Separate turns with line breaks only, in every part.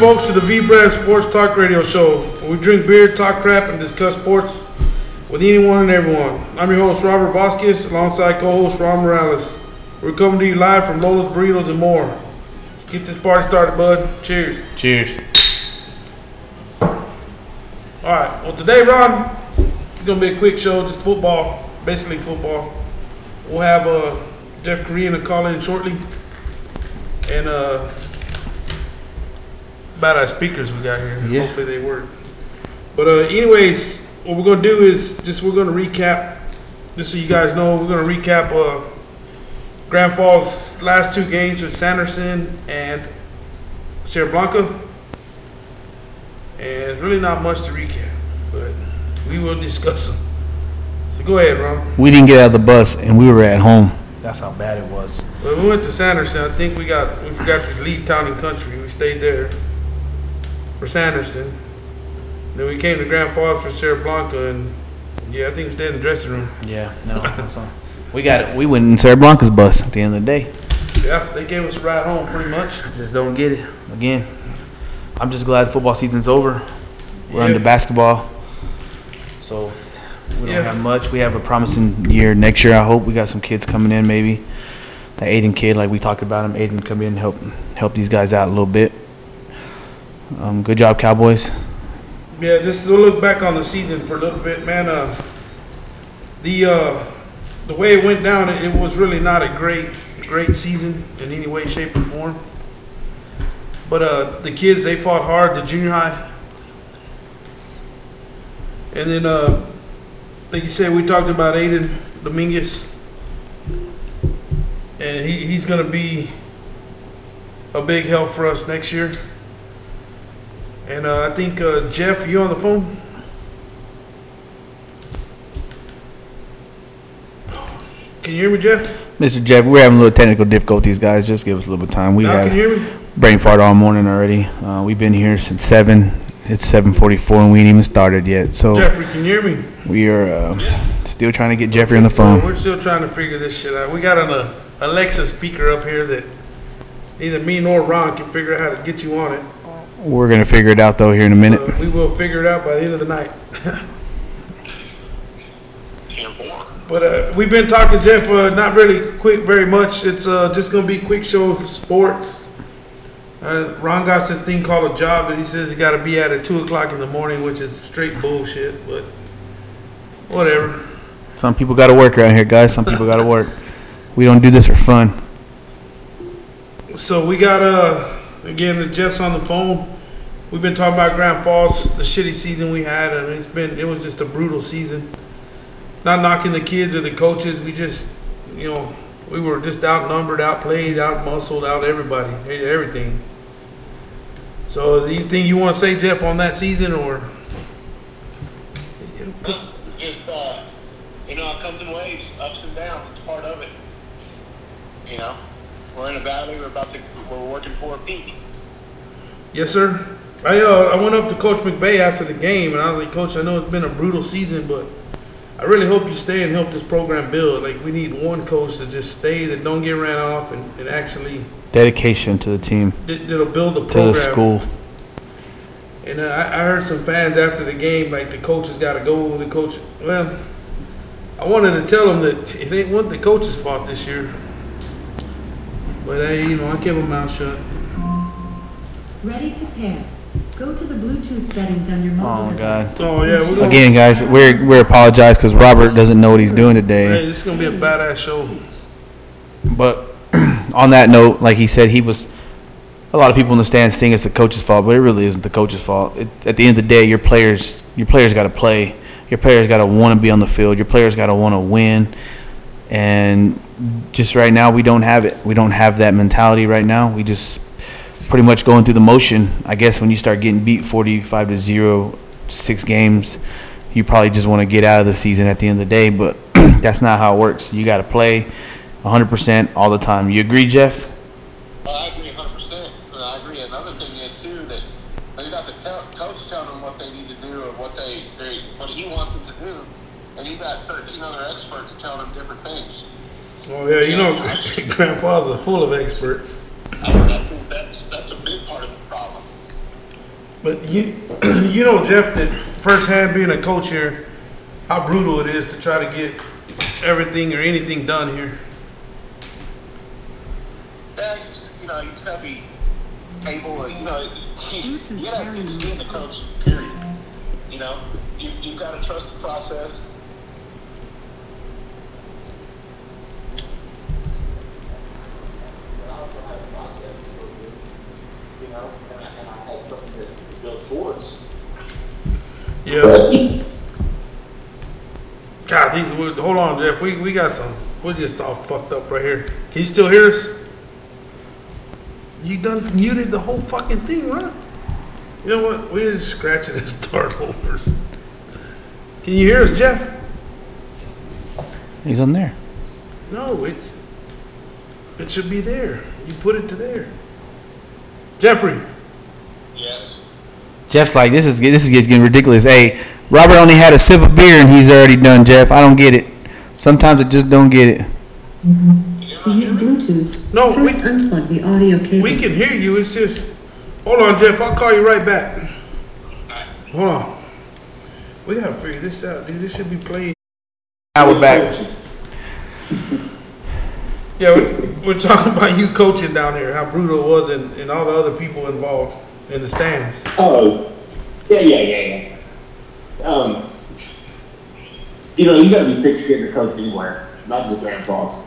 Welcome, folks, to the V Brand Sports Talk Radio Show. Where we drink beer, talk crap, and discuss sports with anyone and everyone. I'm your host, Robert Vasquez, alongside co-host Ron Morales. We're coming to you live from Lola's Burritos and more. Let's get this party started, bud. Cheers.
Cheers.
All right. Well, today, Ron, it's gonna be a quick show, just football, basically football. We'll have uh, Jeff Korean to call in shortly, and uh, about our speakers we got here.
Yeah.
Hopefully they work. But uh, anyways, what we're gonna do is just we're gonna recap, just so you guys know, we're gonna recap uh, Grand Falls last two games with Sanderson and Sierra Blanca. And it's really not much to recap, but we will discuss them. So go ahead, Ron.
We didn't get out of the bus and we were at home. That's how bad it was.
Well, we went to Sanderson. I think we got we forgot to leave town and country. We stayed there for Sanderson. Then we came to Grand Falls for Sierra Blanca, and yeah, I think we stayed in the dressing room.
Yeah, no. that's we got it. We went in Sierra Blanca's bus at the end of the day.
Yeah, they gave us a ride home pretty much.
Just don't get it. Again, I'm just glad the football season's over. We're
Yeah.
into basketball. So we don't
Yeah.
have much. We have a promising year next year. I hope we got some kids coming in maybe. The Aiden kid, like we talked about him, Aiden come in and help help these guys out a little bit. Um, good job, Cowboys.
Yeah, just to look back on the season for a little bit, man. Uh, the uh, the way it went down, it, was really not a great great season in any way, shape, or form. But uh, the kids they fought hard. The junior high, and then uh, like you said, we talked about Aiden Dominguez, and he, he's going to be a big help for us next year. And uh, I think uh, Jeff, you on the phone? Can you hear me, Jeff?
Mr. Jeff, we're having a little technical difficulties, guys. Just give us a little bit of time. We
now
have
can you hear me?
brain fart all morning already. Uh, we've been here since seven. It's 7:44 and we ain't even started yet. So
Jeffrey, can you hear me?
we are uh, still trying to get Jeffrey on the phone.
we're still trying to figure this shit out. We got an uh, Alexa speaker up here that neither me nor Ron can figure out how to get you on it.
We're gonna figure it out though here in a minute.
Uh, we will figure it out by the end of the night. But uh, we've been talking, Jeff. Uh, not really quick, very much. It's uh, just gonna be a quick show for sports. Uh, Ron got this thing called a job that he says he got to be at at two o'clock in the morning, which is straight bullshit. But whatever.
Some people gotta work around here, guys. Some people gotta work. We don't do this for fun.
So we got uh again Jeff's on the phone. We've been talking about Grand Falls, the shitty season we had. I mean, it's been it was just a brutal season. Not knocking the kids or the coaches. We just you know we were just outnumbered, outplayed, outmuscled, out everybody, everything. So anything you want to say, Jeff, on that season or?
Just uh, you know, it comes in waves, ups and downs. It's part of it. You know, we're in a valley. We're about to. We're working for a peak.
Yes, sir. I uh, I went up to Coach McVay after the game and I was like, Coach, I know it's been a brutal season, but I really hope you stay and help this program build. Like we need one coach to just stay that don't get ran off and, and actually
Dedication to the team,
that, that'll build the program.
to the school.
And uh, I, I heard some fans after the game like the coaches got to go. The coach, well, I wanted to tell them that it ain't what the coach's fault this year. But hey, you know, I kept my mouth shut.
Ready to pair. Go to the Bluetooth settings on your mobile
Oh. God.
Oh, yeah, we're
Again, guys, we're we're apologize because Robert doesn't know what he's doing today.
Hey,
today.
this is gonna be a badass show.
But on that note, like he said, he was. A lot of people in the stands think it's the coach's fault, but it really isn't the coach's fault. It, at the end of the day, your players, your players got to play. Your players got to want to be on the field. Your players got to want to win. And just right now, we don't have it. We don't have that mentality right now. We just pretty much going through the motion. I guess when you start getting beat 45 to zero, six games, you probably just want to get out of the season at the end of the day. But that's not how it works. You got to play 100% all the time. You agree, Jeff?
I agree 100. percent I agree. Another thing is too that they got the tell, coach telling them what they need to do or what they what he wants them to do, and you got 13 other experts telling them different things.
Oh yeah, you know, Grand Falls are full of experts.
I, I think that's that's a big part of the problem.
But you, you know, Jeff, that firsthand being a coach here, how brutal it is to try to get everything or anything done here.
Yeah, you, just, you know, you just gotta be able. to, You know, you, you gotta have thick skin to coach. Period. You know, you you gotta trust the process. But I also had a process to go through, You know, and I, and I had something to build towards.
Yeah.
But
God, these. Hold on, Jeff. We we got some. We're just all fucked up right here. Can you still hear us? You done muted the whole fucking thing, right? You know what? We just scratching and start over. Can you hear us, Jeff?
He's on there.
No, it's it should be there. You put it to there. Jeffrey.
yes.
Jeff's like, this is this is getting ridiculous. Hey, Robert only had a sip of beer and he's already done. Jeff, I don't get it. Sometimes I just don't get it. Mm-hmm.
To use Bluetooth,
No,
first
we-
unplug the audio cable.
We can hear you. It's just hold on, Jeff. I'll call you right back. Hold on. We gotta figure this out, dude. This should be playing.
Now we're back.
Yeah, we're, we're talking about you coaching down here, how brutal it was, and, and all the other people involved in the stands.
Oh, yeah, yeah, yeah, yeah. Um, you know, you got to be thick skinned to coach anywhere, not just Grand Falls.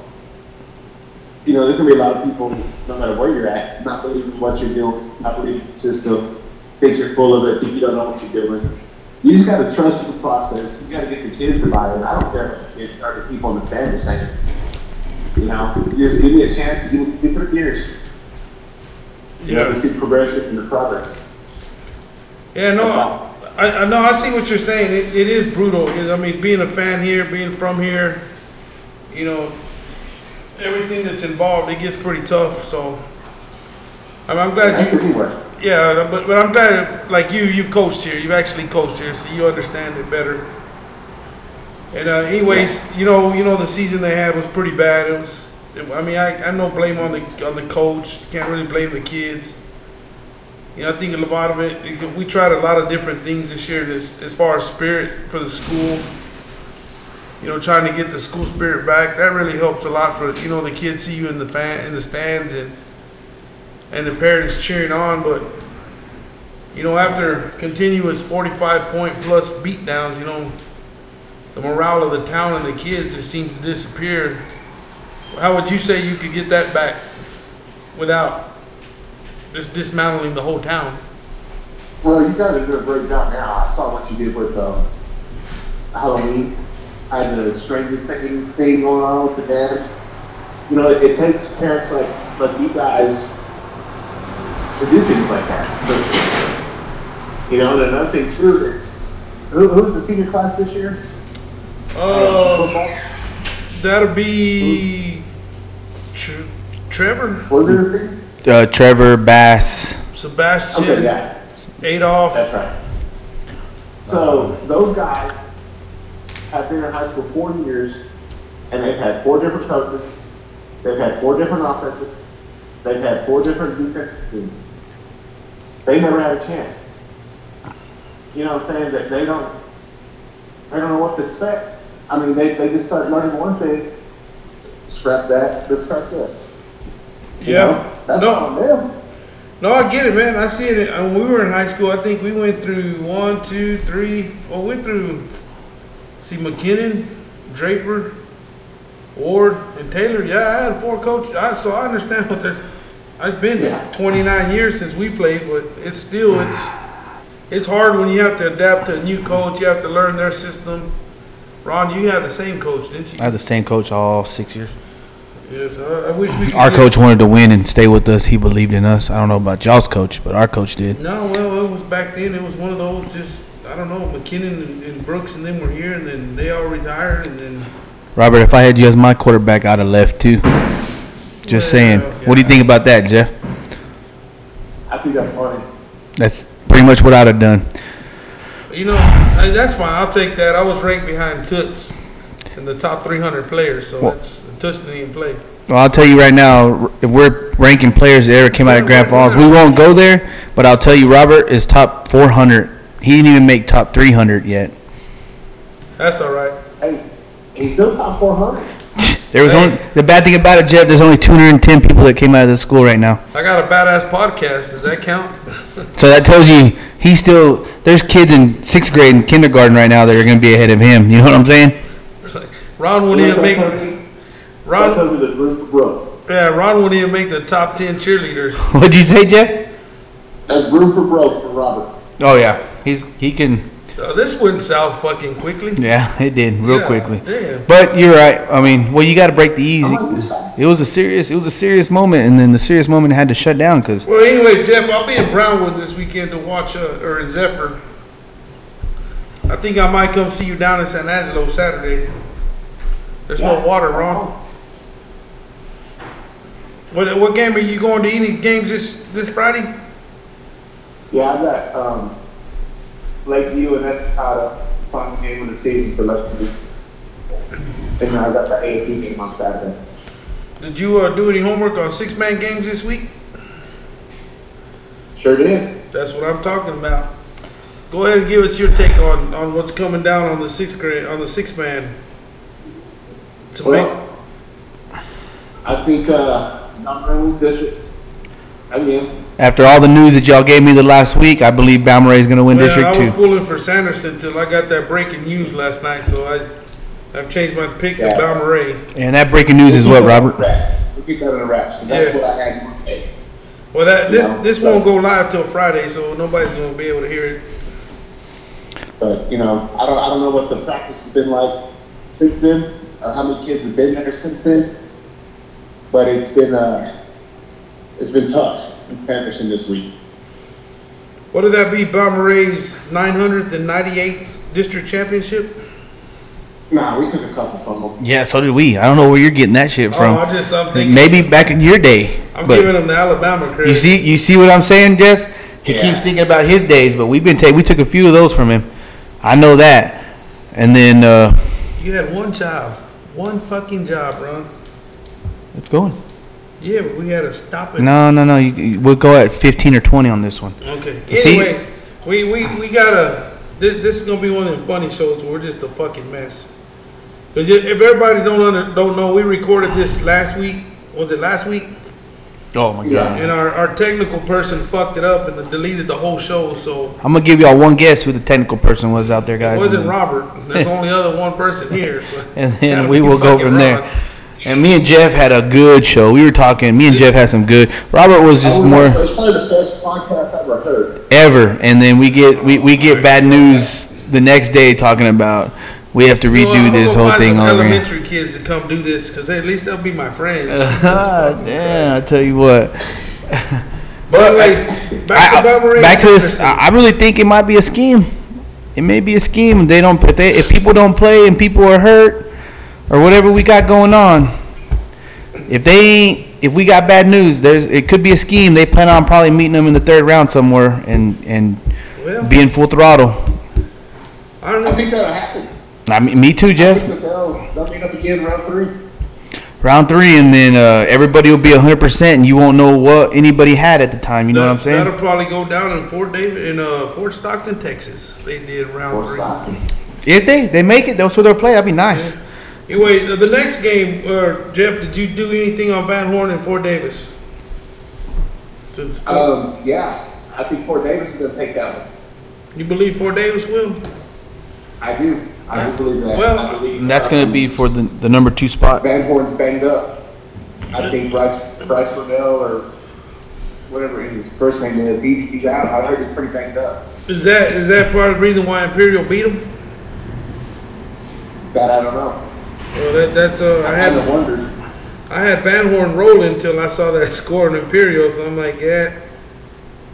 You know, there's gonna be a lot of people, no matter where you're at, not believing what you're doing, not believing the system, think you're full of it, think you don't know what you're doing. You just got to trust the process. You got to get the kids to buy in. I don't care what the kids or the people in the stands are saying. You know, just give me a chance to give, give it years. You know, to see progression and the progress.
Yeah, no, I, I know. I see what you're saying. It, it is brutal. I mean, being a fan here, being from here, you know, everything that's involved, it gets pretty tough. So, I'm, I'm glad
That's
you. Yeah, but but I'm glad, like you, you've coached here. You've actually coached here, so you understand it better. And uh, anyways, you know, you know, the season they had was pretty bad. It was. It, I mean, I, I no blame on the on the coach. Can't really blame the kids. You know, I think a lot of it. it We tried a lot of different things this year, as as far as spirit for the school. You know, trying to get the school spirit back. That really helps a lot for you know the kids see you in the fan in the stands and and the parents cheering on. But you know, after continuous 45 point plus beatdowns, you know, the morale of the town and the kids just seems to disappear. How would you say you could get that back without just dismantling the whole town?
Well, you guys are doing a great job now. I saw what you did with um, Halloween. I had the Stranger Things thing going on with the dance. You know, it, it takes parents like like you guys to do things like that. You know, and another thing too is who, who's the senior class this year?
Uh, that'll be Tr- Trevor,
What was their thing?
Uh, Trevor Bass.
Sebastian,
Okay, yeah.
Adolf.
That's right. So those guys have been in high school four years, and they've had four different coaches. They've had four different offenses. They've had four different defensive teams. They never had a chance. You know what I'm saying? That they don't, they don't know what to expect. I mean, they, they just start learning one thing, scrap that, let's start this. You
Yeah.
know? That's
No.
on them.
No, I get it, man. I see it. Uh, when we were in high school, I think we went through one, two, three. Well, we went through, see, McKinnon, Draper, Ward, and Taylor. Yeah, I had four coaches. I, so I understand what they're. It's been
Yeah.
29 years since we played, but it's still it's it's hard when you have to adapt to a new coach. You have to learn their system. Ron, you had the same coach, didn't you?
I had the same coach all six years.
yes, I, I wish we could.
Our
get-
coach wanted to win and stay with us. He believed in us. I don't know about y'all's coach, but our coach did.
No, well, it was back then. It was one of those just I don't know. McKinnon and, and Brooks and them were here, and then they all retired, and then
Robert, if I had you as my quarterback, I'd have left too. Just saying.
Well,
What do you think about that, Jeff?
I think that's funny.
That's pretty much what I'd have done.
You know I, that's fine. I'll take that. I was ranked behind Toots in the top 300 players, so
Well-
that's Toots didn't even play.
Well, I'll tell you right now, if we're ranking players that ever came out of Grand Falls, we won't go there. But I'll tell you, Robert is top 400. He didn't even make top 300 yet.
That's all right.
Hey, he's still top 400.
There was
Hey.
only the bad thing about it, Jeff. There's only 210 people that came out of this school right now.
I got a badass podcast. Does that count?
So that tells you he's still. There's kids in sixth grade and kindergarten right now that are going to be ahead of him. You know what I'm saying?
Ron wouldn't even make.
That
Ron,
tells me there's room for growth.
yeah, Ron wouldn't even make the top ten cheerleaders.
What'd you say, Jeff?
There's room for growth for Robert.
Oh yeah, he's he can.
Uh, this went south fucking quickly.
Yeah, it did real
Yeah,
quickly.
damn.
But you're right. I mean, well, you got to break the easy.
I'm on your side.
It was a serious. It was a serious moment, and then the serious moment had to shut down because.
Well, anyways, Jeff, I'll be in Brownwood this weekend to watch, uh, or in Zephyr. I think I might come see you down in San Angelo Saturday. There's no water, Ron. What what game are you going to? Any games this this Friday?
Yeah, I got um, Lakeview and Estacado final game of the season for Lakeview. And I got the AFP game on Saturday.
Did you uh, do any homework on six man games this week?
Sure did.
That's what I'm talking about. Go ahead and give us your take on, on what's coming down on the six grade on the six man. To make,
Well, I think uh, Montgomery wins district. Again.
After all the news that y'all gave me the last week, I believe Balmorhea is going to win
well,
District
I was
Two.
pulling for Sanderson until I got that breaking news last night, so I I've changed my pick to
Yeah.
Balmorhea.
And that breaking news is
We'll
what,
keep that in
Robert?
the. We'll keep that in the wraps. 'cause That's
Yeah.
what I had in.
Well, that this
No,
this
but-
won't go live till Friday, so nobody's gonna be able to hear it.
But you know, I don't I don't know what the practice has been like since then, or how many kids have been there since then. But it's been uh, it's been tough in Sanderson this week.
What would that be? Balmorhea's 900th and 98th district championship?
Nah, we took a couple from them.
Yeah, so did we. I don't know where you're getting that shit from.
Oh, I just I'm thinking.
Maybe back in your day.
I'm
but
giving them the Alabama credit.
you see, you see what I'm saying, Jeff? He
Yeah.
keeps thinking about his days, but we've been take we took a few of those from him. I know that. And then uh,
You had one job, one fucking job, Ron.
it's going.
Yeah, but we had to stop it.
No, no, no. You, you- we'll go at 15 or 20 on this one.
Okay.
See?
Anyways, we, we, we gotta. This, this is gonna be one of the funny shows where we're just a fucking mess. Cause if if everybody don't under, don't know, we recorded this last week. Was it last week?
Oh my
Yeah.
And our, our technical person fucked it up and deleted the whole show. So
I'm gonna give y'all one guess who the technical person was out there, guys.
it wasn't Robert. There's only other one person here. So
And
gotta
then we
be
will go
fucking
from there.
Ron.
And me and Jeff had a good show. We were talking. Me and Jeff had some good. Robert was just
Oh,
more
It's probably the best podcast I've ever heard.
ever. And then we get we, we get bad news the next day talking about we have to
You know,
redo
I'm
this
gonna
whole
find
thing
some
over again.
elementary kids to come do this because at least they'll be my friends.
yeah, I tell you what.
But anyways, back
I-
to Balmorhea
back to this. I I really think it might be a scheme. It may be a scheme. They don't. If, they, if people don't play and people are hurt or whatever we got going on, if they if we got bad news, there's it could be a scheme. They plan on probably meeting them in the third round somewhere and and
well,
being full throttle.
I don't
I think that'll happen.
I mean, me too,
I
Jeff.
think that they'll, they'll meet up again round three.
Round three, and then uh, everybody will be 100%, and you won't know what anybody had at the time. You know what I'm saying?
That'll probably go down in Fort David in uh, Fort Stockton, Texas. They did round
Or
three.
Stockton.
If they they make it, that's where they'll play. That'd be nice.
Anyway, uh, the next game, uh, Jeff, did you do anything on Van Horn and Fort Davis? Since
Um, yeah, I think Fort Davis is going to take that one.
you believe Fort Davis will?
I do. I do believe that.
Well,
believe,
And that's going to
um,
be for the the number two spot.
Van Horn's banged up. I think Bryce Bryce Burnell or whatever his first name is, he's he's out. I heard he's pretty banged up.
Is that is that part of the reason why Imperial beat him?
That I don't know.
Well, that, that's uh, I
I
had
kind of wondered.
I had Van Horn rolling until I saw that score in Imperial, so I'm like, yeah,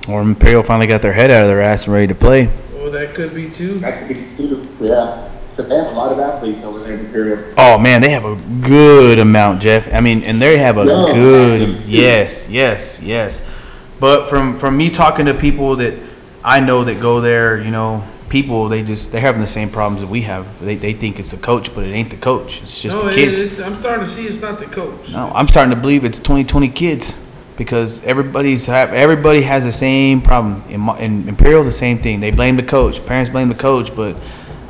Or Imperial finally got their head out of their ass and ready to play.
well, that could be too.
That could be too. Yeah, because they have a lot of athletes over there in Imperial.
Oh man, they have a good amount, Jeff. I mean, and they have a
No,
good. Yes, yes, yes. But from from me talking to people that I know that go there, you know, people they just they're having the same problems that we have. They they think it's the coach, but it ain't the coach. It's just
no,
the kids.
it's, I'm starting to see it's not the coach.
No, I'm starting to believe it's 2020 kids. because everybody's have, everybody has the same problem. In, in Imperial, the same thing. They blame the coach. Parents blame the coach, but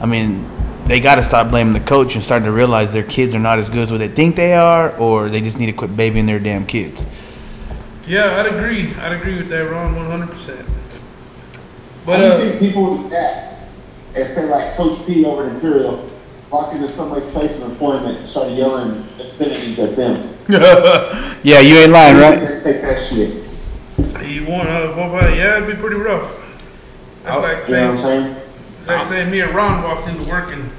I mean, they got to stop blaming the coach and starting to realize their kids are not as good as what they think they are, or they just need to quit babying their damn kids.
Yeah, I'd agree. I'd agree with that, Ron, 100%. But
How do you
uh,
think people would act and say like Coach P over at Imperial walked into somebody's place of employment and started yelling obscenities at them?
yeah, you ain't lying,
How do you
right?
take that shit?
you want uh, what about- yeah, it'd be pretty rough. That's
Oh,
like
You know what I'm
saying,
saying?
like saying me and Ron walked into work and,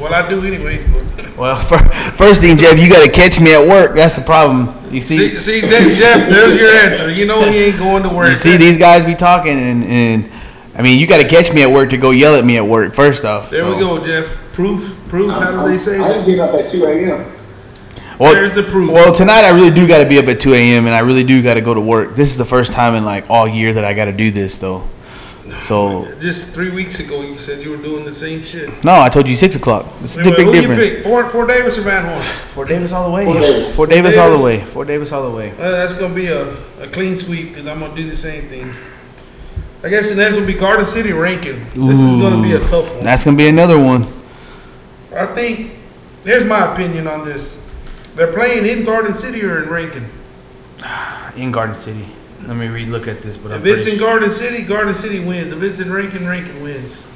well, I do anyways, but.
Well, fir- first thing, Jeff, you got to catch me at work. That's the problem. You see,
See, see, there, Jeff, there's your answer. You know he ain't going to work.
you see these guys be talking, and, and I mean, you got to catch me at work to go yell at me at work. First off,
There we go, Jeff. Proof, proof. How do they say
I
that?
ain't getting up at 2 a.m.
Well,
There's the proof.
Well, tonight I really do got to be up at 2 a.m. and I really do got to go to work. This is the first time in like all year that I got to do this though. So
Just three weeks ago, you said you were doing the same shit.
no, I told you six o'clock. It's a
Anyway,
big
who
difference.
you pick? Fort, Fort Davis or Van Horn?
Fort Davis all the way.
Fort Davis.
Fort Davis all the way. Fort Davis all the way.
Uh, that's gonna be a, a clean sweep because I'm gonna do the same thing. I guess the next will be Garden City Rankin. This is gonna be a tough one.
That's gonna be another one.
I think. Here's my opinion on this. They're playing in Garden City or in Rankin.
In Garden City. Let me read look at this, but
If it's in Garden City, Garden City wins. If it's in Rankin, Rankin wins.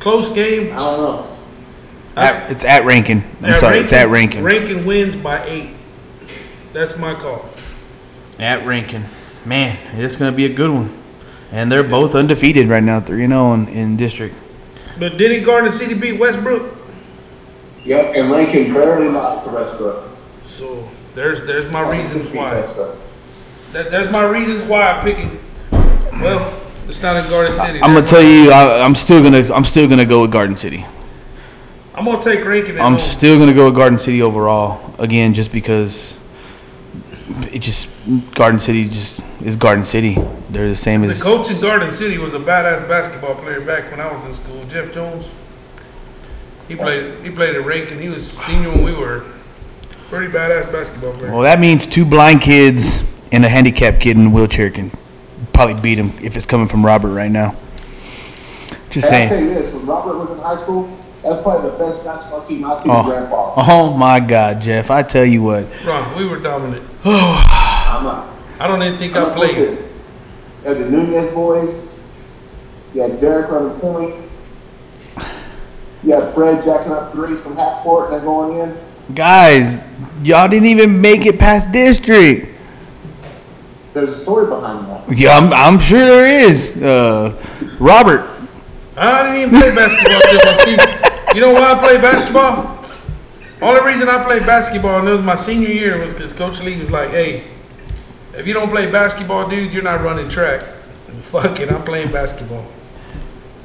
Close game.
I don't know.
at, it's at Rankin. I'm
Yeah,
sorry, it's at Rankin.
Rankin wins by eight. That's my call.
At Rankin. Man, it's gonna be a good one. And they're both undefeated right now, three and zero in, in district.
But didn't Garden City beat Westbrook?
Yep, and Rankin barely lost to Westbrook.
So there's there's my reasons why. That, there's my reasons why I'm picking. Well, it's not in Garden City.
I'm gonna tell you, I, I'm still gonna, I'm still gonna go with Garden City.
I'm gonna take Rankin at
I'm
home.
still gonna go with Garden City overall again, just because it just Garden City just is Garden City. They're the same
the
as the
coach in Garden City was a badass basketball player back when I was in school. Jeff Jones. He played he played at Rankin. And he was senior when we were. Pretty badass basketball player.
Well, that means two blind kids and a handicapped kid in a wheelchair can probably beat him if it's coming from Robert right now. Just
Hey, I'll tell you this, when Robert was in high school, that's probably the best basketball team I've seen in Grand
Oh,
Falls.
oh my God, Jeff! I tell you what.
Ron, we were dominant.
I'm not.
I don't even think
I'm
I played.
You had the Nunez boys. You had Derek running point. You had Fred jacking up threes from half court and then going in.
Guys, y'all didn't even make it past district.
There's a story behind that.
Yeah, I'm, I'm sure there is. Uh, Robert.
I didn't even play basketball till my senior. You know why I played basketball? Only reason I played basketball and it was my senior year was because Coach Lee was like, "Hey, if you don't play basketball, dude, you're not running track." And fuck it, I'm playing basketball.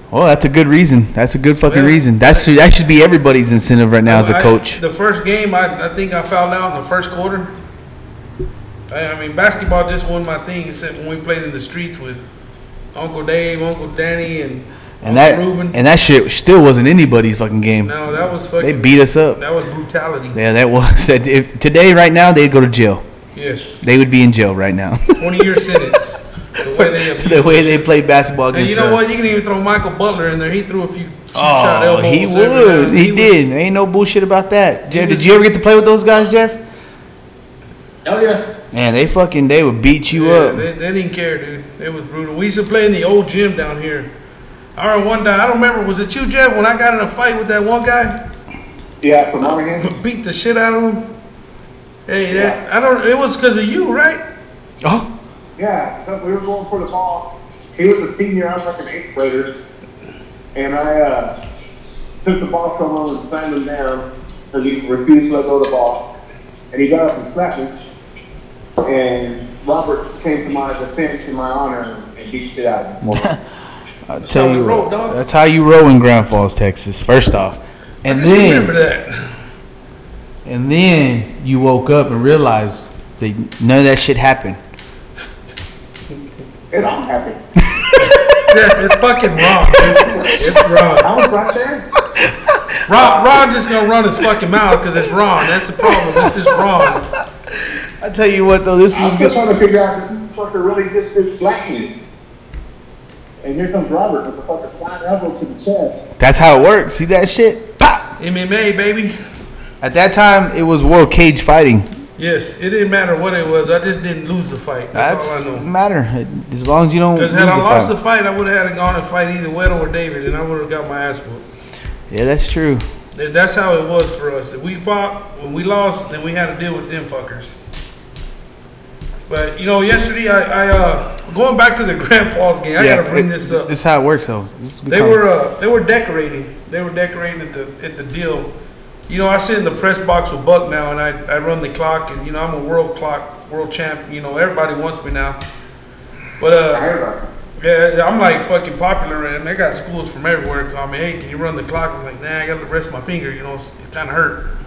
Well, that's a good reason. That's a good fucking
Yeah.
reason. That's that should be everybody's incentive right now as a coach.
the first game, I, I think I fouled out in the first quarter. I, I mean, basketball just wasn't my thing, except when we played in the streets with Uncle Dave, Uncle Danny, and,
And that
Ruben.
and that shit still wasn't anybody's fucking game.
no, that was fucking.
They beat us up.
That was brutality.
Yeah, that was. If, today, right now, they'd go to jail.
Yes,
They would be in jail right now.
20 year sentence. The way they
the way they played basketball
And you know
us.
what? You can even throw Michael Butler in there. He threw a few cheap shot
Oh,
elbows.
he would.
and
He,
was-
did. Ain't no bullshit about that. Jeff, did you ever get to play with those guys, Jeff?
Hell yeah.
Man, they fucking they would beat you
Yeah,
up.
They, they didn't care, dude. It was brutal. We used to play in the old gym down here. I remember one time. I don't remember. Was it you, Jeff, when I got in a fight with that one guy?
Yeah, from Monaghan.
Beat the shit out of him. Hey, that I don't. It was because of you, right?
oh,
Yeah, so we were going for the ball. He was a senior, I was like an eighth grader. And I uh, took the ball from him and slammed him down because he refused to let go of the ball. And he got up and slapped me. And Robert came to my defense in my honor and beat shit out of me.
I
how
tell
we
you
roll,
what,
dog.
that's how you roll in Grand Falls, Texas. First off, and
I just
then
remember that.
and then you woke up and realized that none of that shit happened.
And I'm happy.
Jeff, it's fucking wrong, dude. It's wrong.
I was right there.
Ron, Ron just gonna run his fucking mouth because it's wrong. That's the problem. This is wrong.
I tell you what though, this is.
I'm
is
still
good.
trying to figure out if this motherfucker really just is slacking. And here comes Robert with a fucking flying elbow to the chest.
That's how it works. See that shit? Pop!
MMA, baby.
At that time, it was world cage fighting.
Yes, it didn't matter what it was. I just didn't lose the fight. That's,
That's
all I
doesn't matter as long as you don't.
Because
lose
had I
the
lost
fight.
the fight, I would have had to gone and fight either Weddle or David, and I would have got my ass whooped.
Yeah, that's true.
That's how it was for us. If we fought, when we lost, then we had to deal with them fuckers. But you know, yesterday I, I uh, going back to the Grand Falls game. I
yeah,
gotta bring
it-
this up.
This is how it works though. This
They were uh, they were decorating. They were decorating at the at the deal. You know, I sit in the press box with Buck now, and I, I run the clock, and you know I'm a world clock world champ. You know everybody wants me now. But
I
uh,
heard about it.
yeah, I'm like fucking popular, and they got schools from everywhere call me. Hey, can you run the clock? I'm like, nah, I gotta rest my finger. You know, it's, it kind of hurt.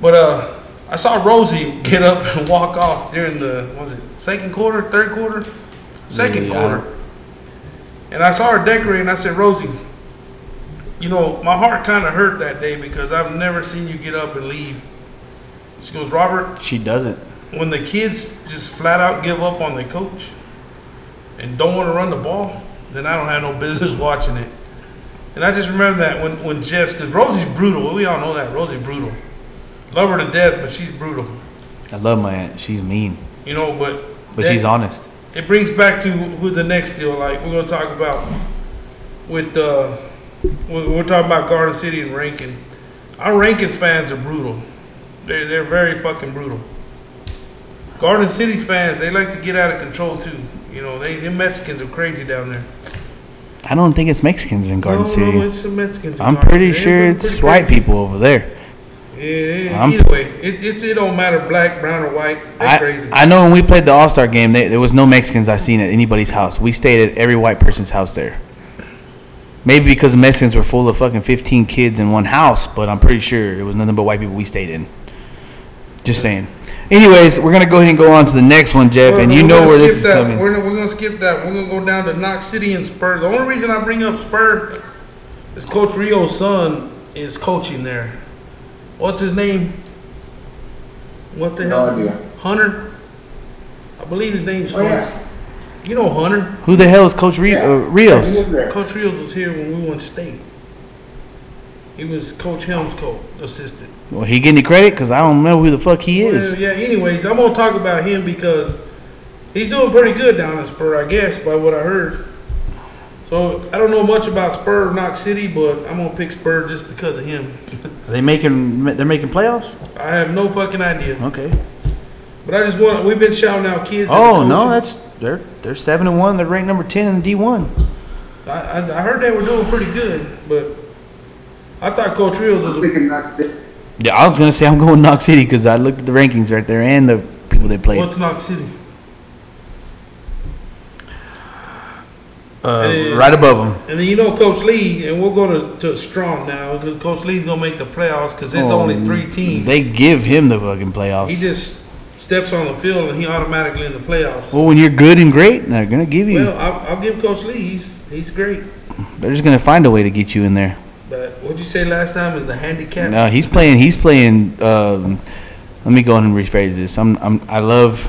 But uh, I saw Rosie get up and walk off during the was it second quarter, third quarter, second
Yeah,
quarter. And I saw her decorating. I said, Rosie, you know, my heart kind of hurt that day because I've never seen you get up and leave. She goes, Robert,
She doesn't.
when the kids just flat out give up on their coach and don't want to run the ball, then I don't have no business watching it. And I just remember that when, when Jeff's, because Rosie's brutal. We all know that. Rosie's brutal. Love her to death, but she's brutal.
I love my aunt. She's mean,
You know, but.
but
that-
she's honest.
it brings back to who the next deal like we're gonna talk about with uh we're, talking about Garden City and Rankin. Our Rankins fans are brutal. They're they're very fucking brutal. Garden City fans they like to get out of control too. You know they them Mexicans are crazy down there.
I don't think it's Mexicans in Garden
no,
City.
no, it's the Mexicans.
I'm
Garden
pretty
City.
sure it's
pretty
white people over there.
Yeah, either way, it, it's it don't matter black, brown, or white.
I,
crazy.
I know when we played the All Star game, they, there was no Mexicans I seen at anybody's house. We stayed at every white person's house there. Maybe because the Mexicans were full of fucking 15 kids in one house, but I'm pretty sure it was nothing but white people we stayed in. Just saying. Anyways, we're gonna go ahead and go on to the next one, Jeff, and you know where this is coming.
We're, we're gonna skip that. We're gonna go down to Knox City and Spur. The only reason I bring up Spur is Coach Rio's son is coaching there. What's his name? What the
No
hell?
idea.
Hunter. I believe his name's
Oh,
Hunter.
yeah.
You know Hunter.
Who the hell is Coach Ri-
Yeah.
uh, Rios?
is there.
Coach Rios was here when we won state. He was Coach Helms' coach assistant.
Well, he getting any credit because I don't know who the fuck he
Well,
is.
yeah. Anyways, I'm gonna talk about him because he's doing pretty good down in Spur, I guess, by what I heard. So I don't know much about Spur, Knox City, but I'm gonna pick Spur just because of him.
Are they making they're making playoffs?
I have no fucking idea.
Okay.
But I just want we've been shouting out kids.
Oh no, that's they're they're seven and one. They're ranked number ten in D one.
I, I, I heard they were doing pretty good, but I thought Coach Rios was
I'm
a,
thinking Knox City.
Yeah, I was gonna say I'm going Knox City because I looked at the rankings right there and the people they played.
what's Knox City?
Uh, right above them.
And then you know Coach Lee, and we'll go to, to Strawn now because Coach Lee's gonna make the playoffs because there's
Oh,
only three teams.
They give him the fucking playoffs.
He just steps on the field and he automatically in the playoffs.
well, when you're good and great, they're gonna give you.
Well, I'll, I'll give Coach Lee. He's he's great.
they're just gonna find a way to get you in there.
But what'd you say last time is the handicap?
No, he's playing. He's playing. Um, let me go ahead and rephrase this. I'm. I'm I love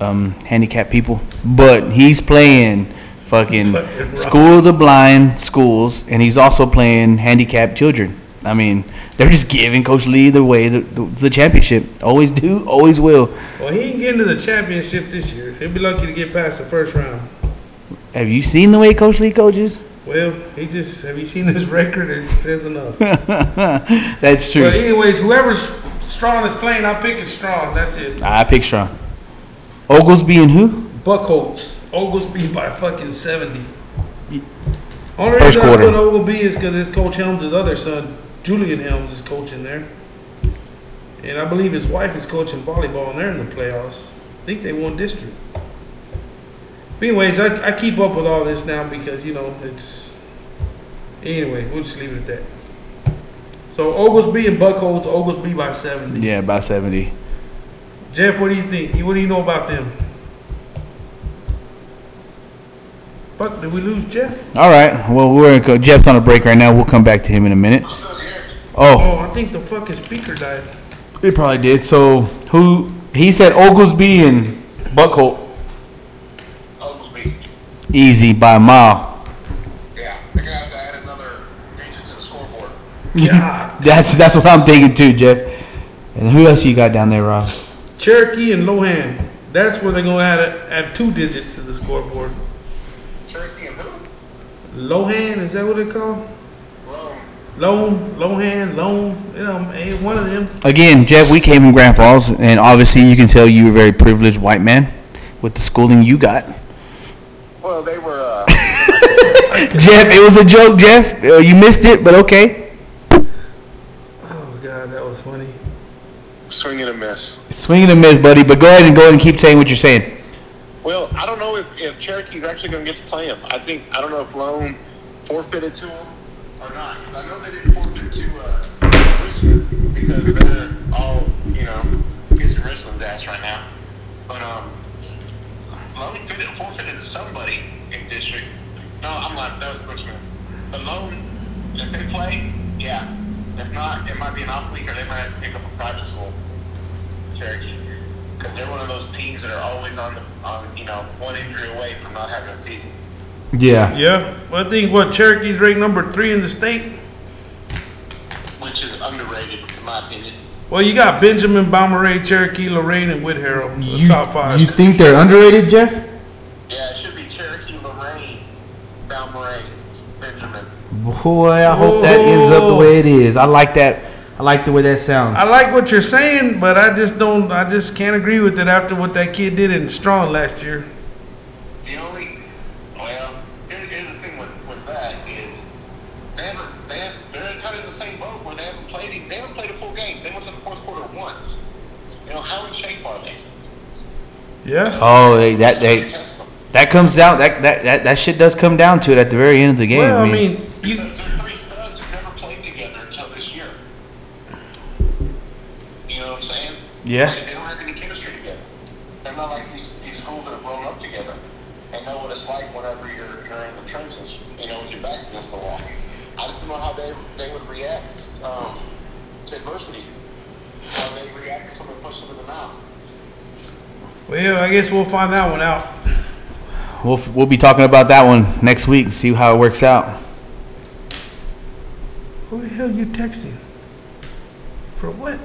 um, handicapped people, but he's playing fucking
Fucking
school of the blind schools, and he's also playing handicapped children. I mean, they're just giving Coach Lee the way to, to the championship. Always do, always will.
Well, he ain't getting to the championship this year. He'll be lucky to get past the first round.
Have you seen the way Coach Lee coaches?
Well, he just have you seen his record? It says enough.
That's true.
But anyways, whoever's Strawn is playing, I'm picking Strawn. That's it.
I pick Strawn. Oglesby and who?
Buckholts. Oglesby by fucking 70. Only
First
reason
quarter.
I put Oglesby is because his coach Helms' other son, Julian Helms, is coaching there. And I believe his wife is coaching volleyball, and they're in the playoffs. I think they won district. But anyways, I, I keep up with all this now because, you know, it's... Anyway, we'll just leave it at that. So Oglesby and Buckholts, Oglesby by 70.
Yeah, about 70.
Jeff, what do you think? What do you know about them? Fuck, did we lose Jeff?
All right. Well, we're gonna go. Jeff's on a break right now. We'll come back to him in a minute.
I'm still here.
Oh,
Oh, I think the fucking speaker died.
he probably did. So, who He said Oglesby and Buckholt.
Oglesby.
Easy by a mile.
Yeah, they're gonna have to add another digit to the scoreboard.
God.
That's that's what I'm thinking too, Jeff. And who else you got down there, Rob?
Cherokee and Lohan. That's where they're gonna add add two digits to the scoreboard.
Cherokee and who?
Lohan, is that what they call?
Rome.
Lone, Lohan, Lone, you know, one of them.
Again, Jeff, we came from Grand Falls, and obviously you can tell you were a very privileged white man with the schooling you got.
Well, they were. Uh,
Jeff, it was a joke, Jeff. Uh, you missed it, but okay.
Oh God, that was funny.
swing and a miss.
Swing and a miss, buddy. But go ahead and go ahead and keep saying what you're saying.
Well, I don't know if, if Cherokee's actually going to get to play him. I think I don't know if Lohn forfeited to him or not. Because I know they didn't forfeit to uh, because they're all you know kissing Richmond's ass right now. But um, fitted, forfeited to somebody in district. No, I'm not. That was Richmond. But Lohn, if they play, yeah. If not, it might be an off week, or they might have to pick up a private school. Cherokee because they're one of those teams that are always on the on you know one injury away from not having a season.
Yeah.
Yeah, well, I think what Cherokee's ranked number three in the state.
which is underrated in my opinion.
Well, you got Benjamin, Balmorhea, Cherokee, Loraine, and Whitharral, the
You,
top five.
you think they're underrated, Jeff?
Yeah, it should be Cherokee, Loraine, Balmorhea, Benjamin.
Boy, I hope that ends up the way it is. I like that. I like the way that sounds.
I like what you're saying, but I just don't. I just can't agree with it after what that kid did in Strawn last year.
The only well, here, here's the thing with, with that is they haven't they have, they're kind of in the same boat where they haven't played they haven't played a full game. They went to the fourth quarter once. You know how in shape are they?
Yeah.
Oh, they, that
Somebody
they,
test them.
that comes down. That, that that that shit does come down to it at the very end of the game.
well, I mean, you.
Because they're three studs who've never played together until this year. You know what I'm saying?
Yeah.
They, they don't have any chemistry together. They're not like these, these schools that have grown up together and know what it's like whenever you're, you're in the trenches, you know, with your back against the wall. I just don't know how they, they would react um, to adversity. How they react if someone pushes them in the mouth.
Well, I guess we'll find that one out.
we'll we'll be talking about that one next week and see how it works out.
Who the hell are you texting? For what?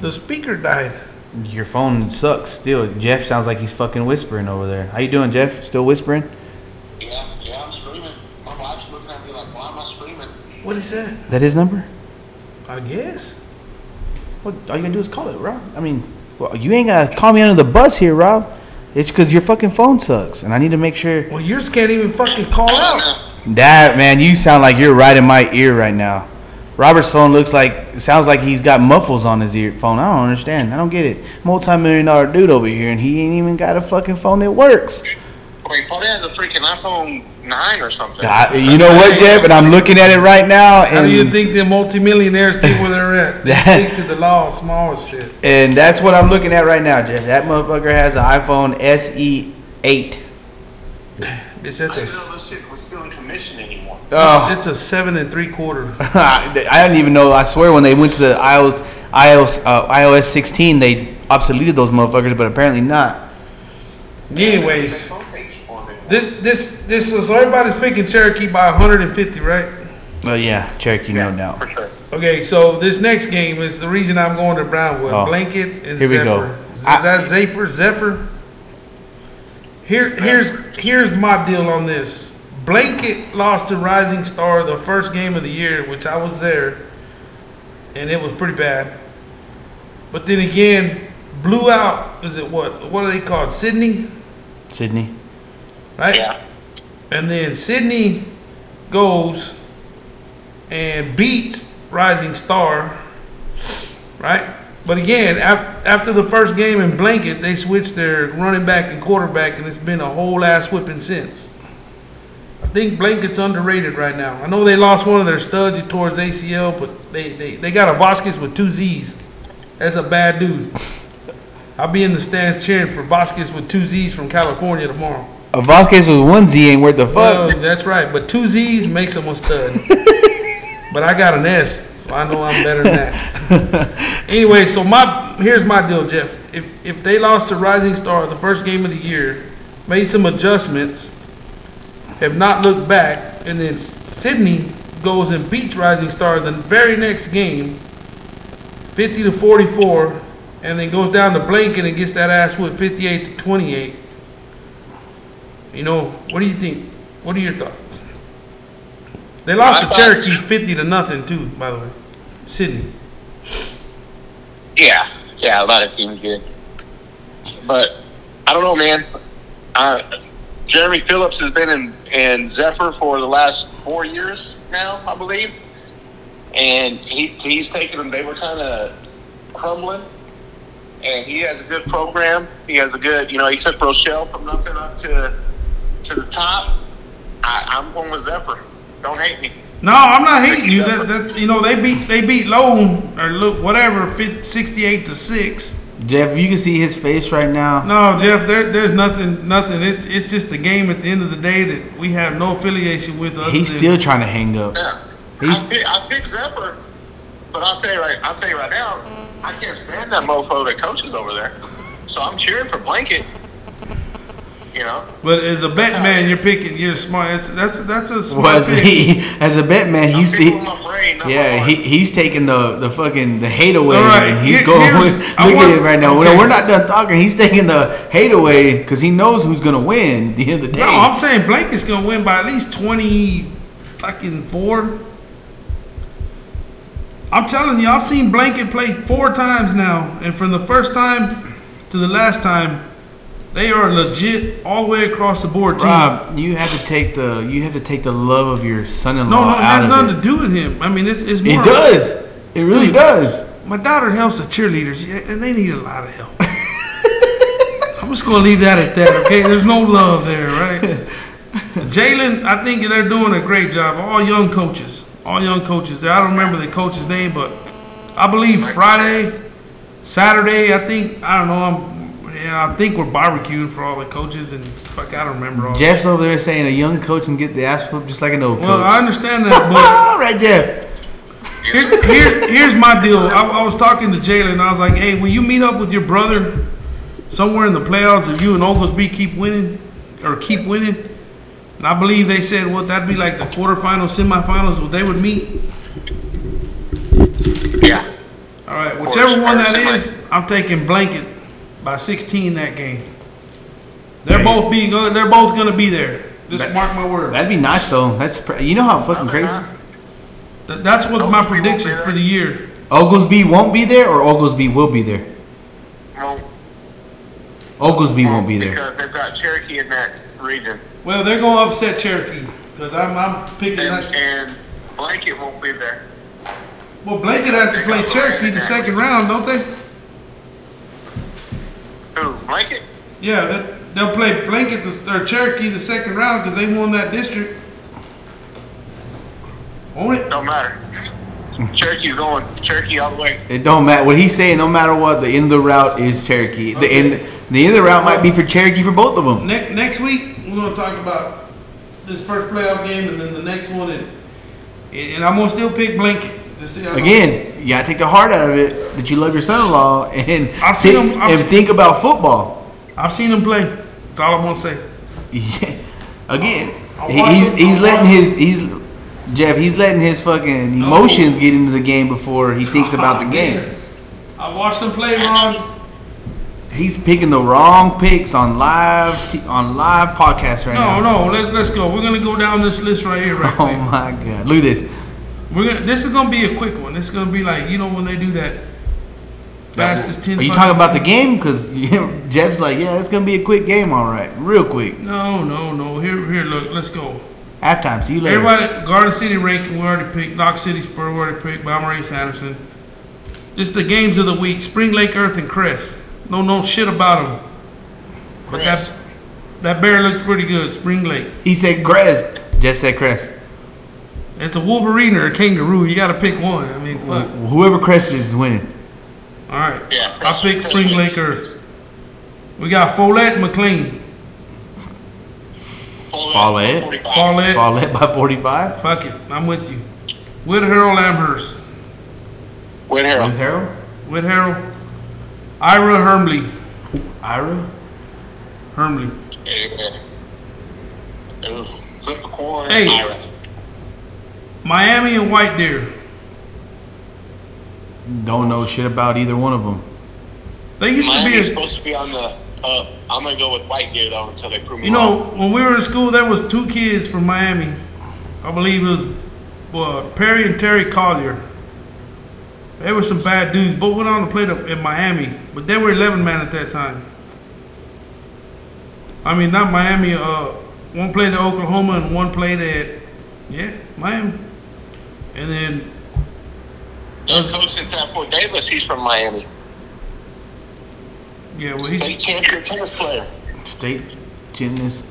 The speaker died.
Your phone sucks still. Jeff sounds like he's fucking whispering over there. How you doing, Jeff? Still whispering?
Yeah, yeah, I'm screaming. My wife's looking at me like, why am I screaming?
What is that?
Is that his number?
I guess.
What all you gotta do is call it, Rob. I mean, well, you ain't gotta call me under the bus here, Rob. It's because your fucking phone sucks, and I need to make sure.
Well, yours can't even fucking call out.
That man, you sound like you're right in my ear right now. Robert's phone looks like sounds like he's got muffles on his ear phone. I don't understand. I don't get it. Multi-million dollar dude over here, and he ain't even got a fucking phone that works.
Wait, probably has a freaking iPhone 9 or something.
I- you know what, Jeff? And I'm looking at it right now, and
How do you think the multimillionaires get where they're at? They
That-
stick to the law of small shit.
and that's what I'm looking at right now, Jeff. That motherfucker has an iPhone SE 8.
Bitch,
I
that's
didn't know
a,
this shit was still in commission anymore.
Oh.
it's a seven and three quarter.
I didn't even know. I swear, when they went to the iOS iOS uh, iOS 16, they obsoleted those motherfuckers, but apparently not.
Anyways,
They don't pay for them anymore.
this this this is so everybody's picking Cherokee by 150, right?
Well, yeah, Cherokee, no doubt.
For sure.
Okay, so this next game is the reason I'm going to Brownwood.
Oh.
Blanket and
Here we
Zephyr.
go.
Is
I-
that Zephyr? Zephyr? Here, here's here's my deal on this. Blanket lost to Rising Star the first game of the year, which I was there, and it was pretty bad. But then again, blew out. Is it what? What are they called? Sidney,
Sidney.
right?
Yeah.
And then Sidney goes and beats Rising Star, right? But again, after the first game in Blanket, they switched their running back and quarterback, and it's been a whole ass whipping since. I think Blanket's underrated right now. I know they lost one of their studs towards ACL, but they, they, they got a Vasquez with two Z's. That's a bad dude. I'll be in the stands cheering for Vasquez with two Z's from California tomorrow.
A Vasquez with one Z ain't worth the
Well,
fuck.
that's right, but two Z's makes him a stud. but I got an S, So I know I'm better than that. Anyway, so my here's my deal, Jeff. If if they lost to Rising Star the first game of the year, made some adjustments, have not looked back, and then Sidney goes and beats Rising Star the very next game, 50 to 44, and then goes down to Blanket and gets that ass with 58 to 28. You know, what do you think? What are your thoughts? They lost
My
to
thoughts-
Cherokee 50 to nothing too, by the way. Sidney.
Yeah, yeah, a lot of teams did. But I don't know, man. Uh, Jeremy Phillips has been in, in Zephyr for the last four years now, I believe. And he, he's taken them, they were kind of crumbling. And he has a good program. He has a good, you know, he took Rochelle from nothing up to to the top. I, I'm going with Zephyr. Don't hate me.
No, I'm not hating you. That, that you know they beat they beat Lohn or look whatever 50, 68 to six.
Jeff, you can see his face right now.
No, Jeff, there, there's nothing nothing. It's it's just a game at the end of the day that we have no affiliation with. Other
He's
than,
still trying to hang up.
Yeah.
He's-
I pick, I pick Zephyr, but I'll tell you right. I'll tell you right now. I can't stand that mofo that coaches over there. So I'm cheering for Blanket. You know.
But as a bet
That's how
man, you're picking. You're smart. That's that's that's a smart
Was
pick.
he as a bet man? He's he,
brain,
yeah. He he's taking the the fucking the hate away,
All right,
and he's
here-
going.
here's- I
look
want-
at it right now.
okay.
No, we're not done talking. He's taking the hate away because he knows who's gonna win. At the end of the day,
No, I'm saying Blanket's gonna win by at least twenty fucking four. I'm telling you, I've seen Blanket play four times now, and from the first time to the last time, they are legit all the way across the board team.
Rob, you have to take the you have to take the love of your son-in-law
no, no, it has nothing
it.
to do with him. I mean, it's it's more.
It does. It really
Dude.
does.
My daughter helps the cheerleaders, and they need a lot of help. I'm just gonna leave that at that, okay? There's no love there, right? Jalen, I think they're doing a great job. All young coaches, all young coaches. There, I don't remember the coach's name, but I believe Friday, Saturday. I think I don't know. I'm, yeah, I think we're barbecuing for all the coaches, and fuck, I don't remember all.
Jeff's over there saying a young coach can get the ass whooped just like an old
well,
coach.
Well, I understand that, but
right, Jeff.
Here, here, here's my deal. I, I was talking to Jalen, and I was like, "Hey, will you meet up with your brother somewhere in the playoffs if you and Oglesby keep winning or keep winning?" And I believe they said, "What that'd be like the quarterfinals, semifinals, what they would meet."
Yeah.
All right, whichever one that
Or
is, I'm taking blanket by 16 that game. They're
Hey.
both being, they're both gonna be there. Just
That-
mark my words.
That'd be nice though. That's pr- you know how fucking crazy.
Th- That's what my
Oglesby won't
prediction for the year.
Oglesby won't be there, or Oglesby will be there.
Well,
Oglesby won't be there.
because they've got Cherokee in that region,
Well, they're gonna upset Cherokee because I'm, I'm picking
and,
that.
and Blanket won't be there.
Well, Blanket has to play Cherokee the second round, don't they?
Who? Blanket?
Yeah, that, they'll play Blanket or Cherokee the second round because they won that district. Won't it?
Don't matter. Cherokee's going Cherokee all the way.
It don't matter what he's saying. No matter what, the end of the route is Cherokee. The end, the end of the route might be for Cherokee for both of them.
Ne- next week we're gonna talk about this first playoff game and then the next one, and and I'm gonna still pick Blanket. Just see how
Again, you gotta take the heart out of it that you love your son-in-law and
I've seen
think,
him- I've
and
seen-
think about football.
I've seen him play. That's all I'm gonna say.
Again,
I'll
he- he's
him-
he's letting his he's Jeff. He's letting his fucking emotions get into the game before he thinks about the game.
I watched him play, Ron.
He's picking the wrong picks on live t- on live podcast right
No,
now.
no, let, let's go. We're gonna go down this list right here, right
Oh
quick.
my god! Look at this.
We're gonna. This is gonna be a quick one. This is gonna be like you know when they do that fastest ten.
Are you talking about the game? Because Jeff's like, yeah, it's gonna be a quick game, all right, real quick.
No, no, no. Here, here. Look, let's go.
Halftime. See you later.
Everybody, Garden City Rankin. We already picked. Knox City Spur. We already picked. Balmorhea Sanderson. Just the games of the week. Spring Lake Earth and Crest. No, no shit about them. But
Chris.
that that bear looks pretty good. Spring Lake.
He said Crest. Jeff said Crest.
It's a Wolverine or a kangaroo. You got to pick one. I mean, fuck.
Wh- Whoever Crest is is winning.
All right.
Yeah,
I
Crest-
picked Spring
wins.
Lake Earth. We got Follett McLean.
Follett.
45.
Follett.
Follett by 45.
Fuck it. I'm with you. Whitharral Amherst.
Wade
Harold.
Harrell.
Harrell?
Whitharral. Ira Hermleigh.
Ira?
Hermleigh.
Yeah. Ooh, Flip a coin.
Hey.
Ira.
Miami and White Deer.
Don't know shit about either one of them.
They used to be. A,
supposed to be on the. Uh, I'm gonna go with White Deer though until they prove me
you know,
wrong.
when we were in school, there was two kids from Miami. I believe it was uh, Perry and Terry Collier. They were some bad dudes. Both went on to play the, in Miami, but they were 11 man at that time. I mean, not Miami. Uh, one played at Oklahoma and one played at yeah Miami. And then
And coach in Tampere Davis, he's from Miami.
yeah, well he
State champion tennis player.
State gymnast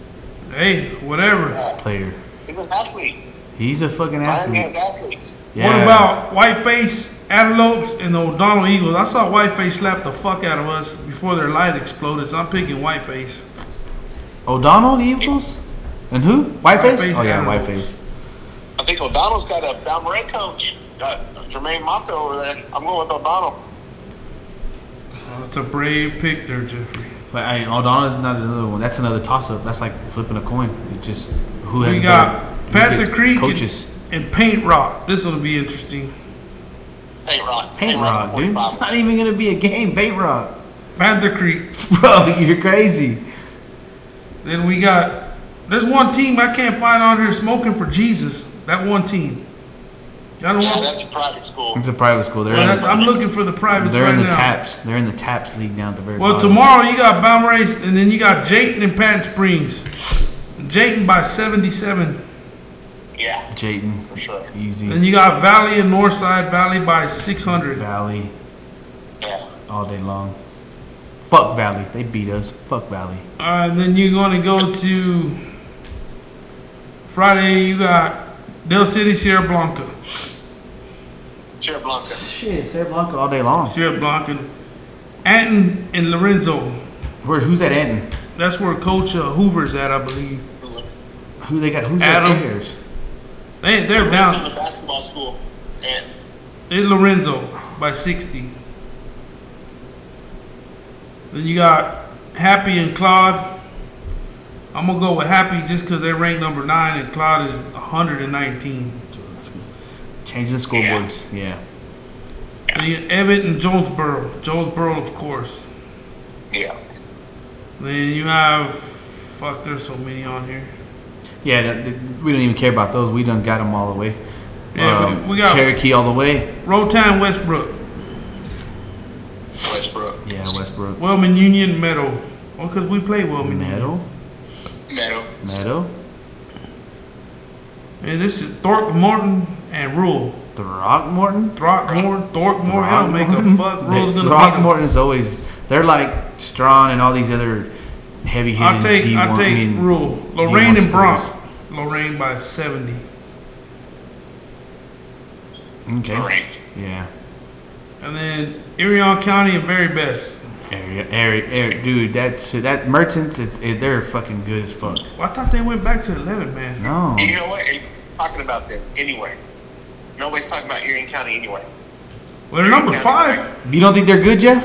hey whatever.
Yeah.
player.
He's an athlete.
He's a fucking athlete.
has athletes.
Yeah.
What about Whiteface Antelopes and the O'Donnell Eagles? I saw Whiteface slap the fuck out of us before their light exploded, so I'm picking Whiteface.
O'Donnell, Eagles? And who? Whiteface?
Whiteface
oh, yeah,
Antelopes.
Whiteface.
I think O'Donnell's got a Balmorhea coach. Got Jermaine Mata over there. I'm going with O'Donnell.
Uh, oh, it's a brave pick there, Jeffrey.
But I, O'Donnell is not another one. That's another toss up. That's like flipping a coin. It just who has
We got
who
Panther
gets
Creek
coaches.
and, and Paint Rock. This will be interesting.
Paint Rock.
Paint Rock, dude. It's not even gonna be a game. Paint Rock,
Panther Creek.
bro. You're crazy.
Then we got. There's one team I can't find on here smoking for Jesus. That one team. Y'all don't
Yeah,
want.
that's a private school.
It's a private school. They're
Well,
in,
I'm looking for the private.
they're
right
in the
now.
TAPPS. They're in the TAPPS league down at the very
Well,
bottom.
tomorrow you got Balmorhea, and then you got Jayton and Pat Springs. Jayton by 77.
Yeah,
Jayton,
for sure.
easy.
Then you got Valley and Northside Valley by 600.
Valley
Yeah.
all day long. Fuck Valley. They beat us. Fuck Valley.
All right, then you're going to go to Friday. You got Dell City, Sierra Blanca.
Sierra Blanca.
Shit, Sierra Blanca all day long.
Sierra Blanca. Anton and Lorenzo.
Where? Who's that Anton?
That's where Coach uh, Hoover's at, I believe.
Who they got? Who's
Adam.
their players?
They, they're
Lorenzo's
down.
a basketball school. And
It's Lorenzo by 60. Then you got Happy and Claude. I'm gonna go with Happy just because they rank number nine and Claude is 119.
Change the scoreboards. Yeah.
Then you got and Jonesboro. Jonesboro, of course.
yeah.
Then you have fuck. There's so many on here.
Yeah. th- th- we don't even care about those. We done got them all the way.
Yeah, we-
Um,
we got-
Cherokee all the way.
Rotan, Westbrook,
Westbrook.
Yeah, Westbrook.
Wellman Union, Meadow. Well, because we play Wellman Union.
Meadow.
Meadow.
Meadow.
And this is Throckmorton and Rule.
Throckmorton.
Throckmorton, Throckmorton. Y'all make a
Throckmorton?
fuck. Rule's
They-
gonna
Throckmorton is always. They're like Strawn and all these other heavy hitting.
I'll take
D1,
I'll
I
take
mean,
Rule.
D1
Loraine and
schools.
Bronte. Loraine by 70.
Okay.
Loraine.
Yeah.
And then Irion County and Veribest.
Area, area, area, dude, that shit, that merchants, it's it, they're fucking good as fuck.
Well, I thought they went back to 11, man.
No.
You know what? Ain't talking about them anyway. Nobody's talking about Irion County anyway.
Well, they're number five.
You don't think they're good, Jeff?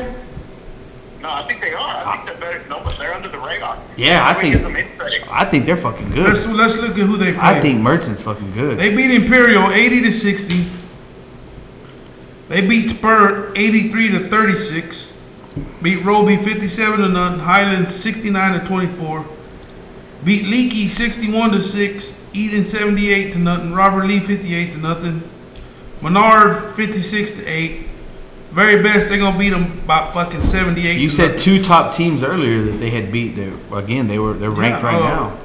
No, I think they are. I think they're better. No, but they're under the radar.
Yeah, I think-
gives them any credit.
I think they're fucking good.
Let's let's look at who they play.
I think merchants fucking good.
They beat Imperial 80 to 60. They beat Spur 83 to 36. Beat Roby 57 to nothing. Highland 69 to 24. Beat Leakey 61 to 6. Eden 78 to nothing. Robert Lee 58 to nothing. Menard 56 to 8. Veribest they're gonna beat them by fucking 78.
you said
nothing.
two top teams earlier that they had beat. They, again, they were they're ranked
Yeah,
right
uh,
now,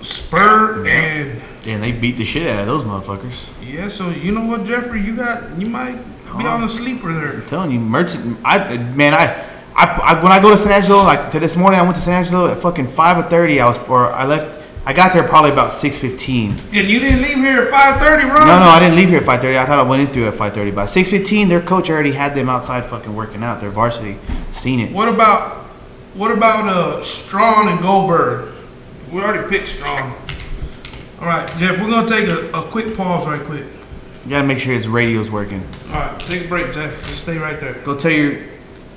Spur
Yeah.
and
and they beat the shit out of those motherfuckers.
yeah. So you know what, Jeffrey, you got you might be on a sleeper there.
I'm telling you, merchant. I man, I, I, I when I go to San Angelo, like to this morning, I went to San Angelo at fucking five or thirty. I was or I left. I got there probably about six fifteen.
And you didn't leave here at 5:30, Ron?
No, no, I didn't leave here at 5:30. I thought I went in through at 5:30. By 6:15, their coach already had them outside fucking working out. Their varsity, seen it.
What about what about uh Strawn and Goldberg? We already picked Strawn. All right, Jeff, we're gonna take a, a quick pause right quick.
You gotta make sure his radio's working.
All right, take a break, Jeff. Just stay right there.
Go tell your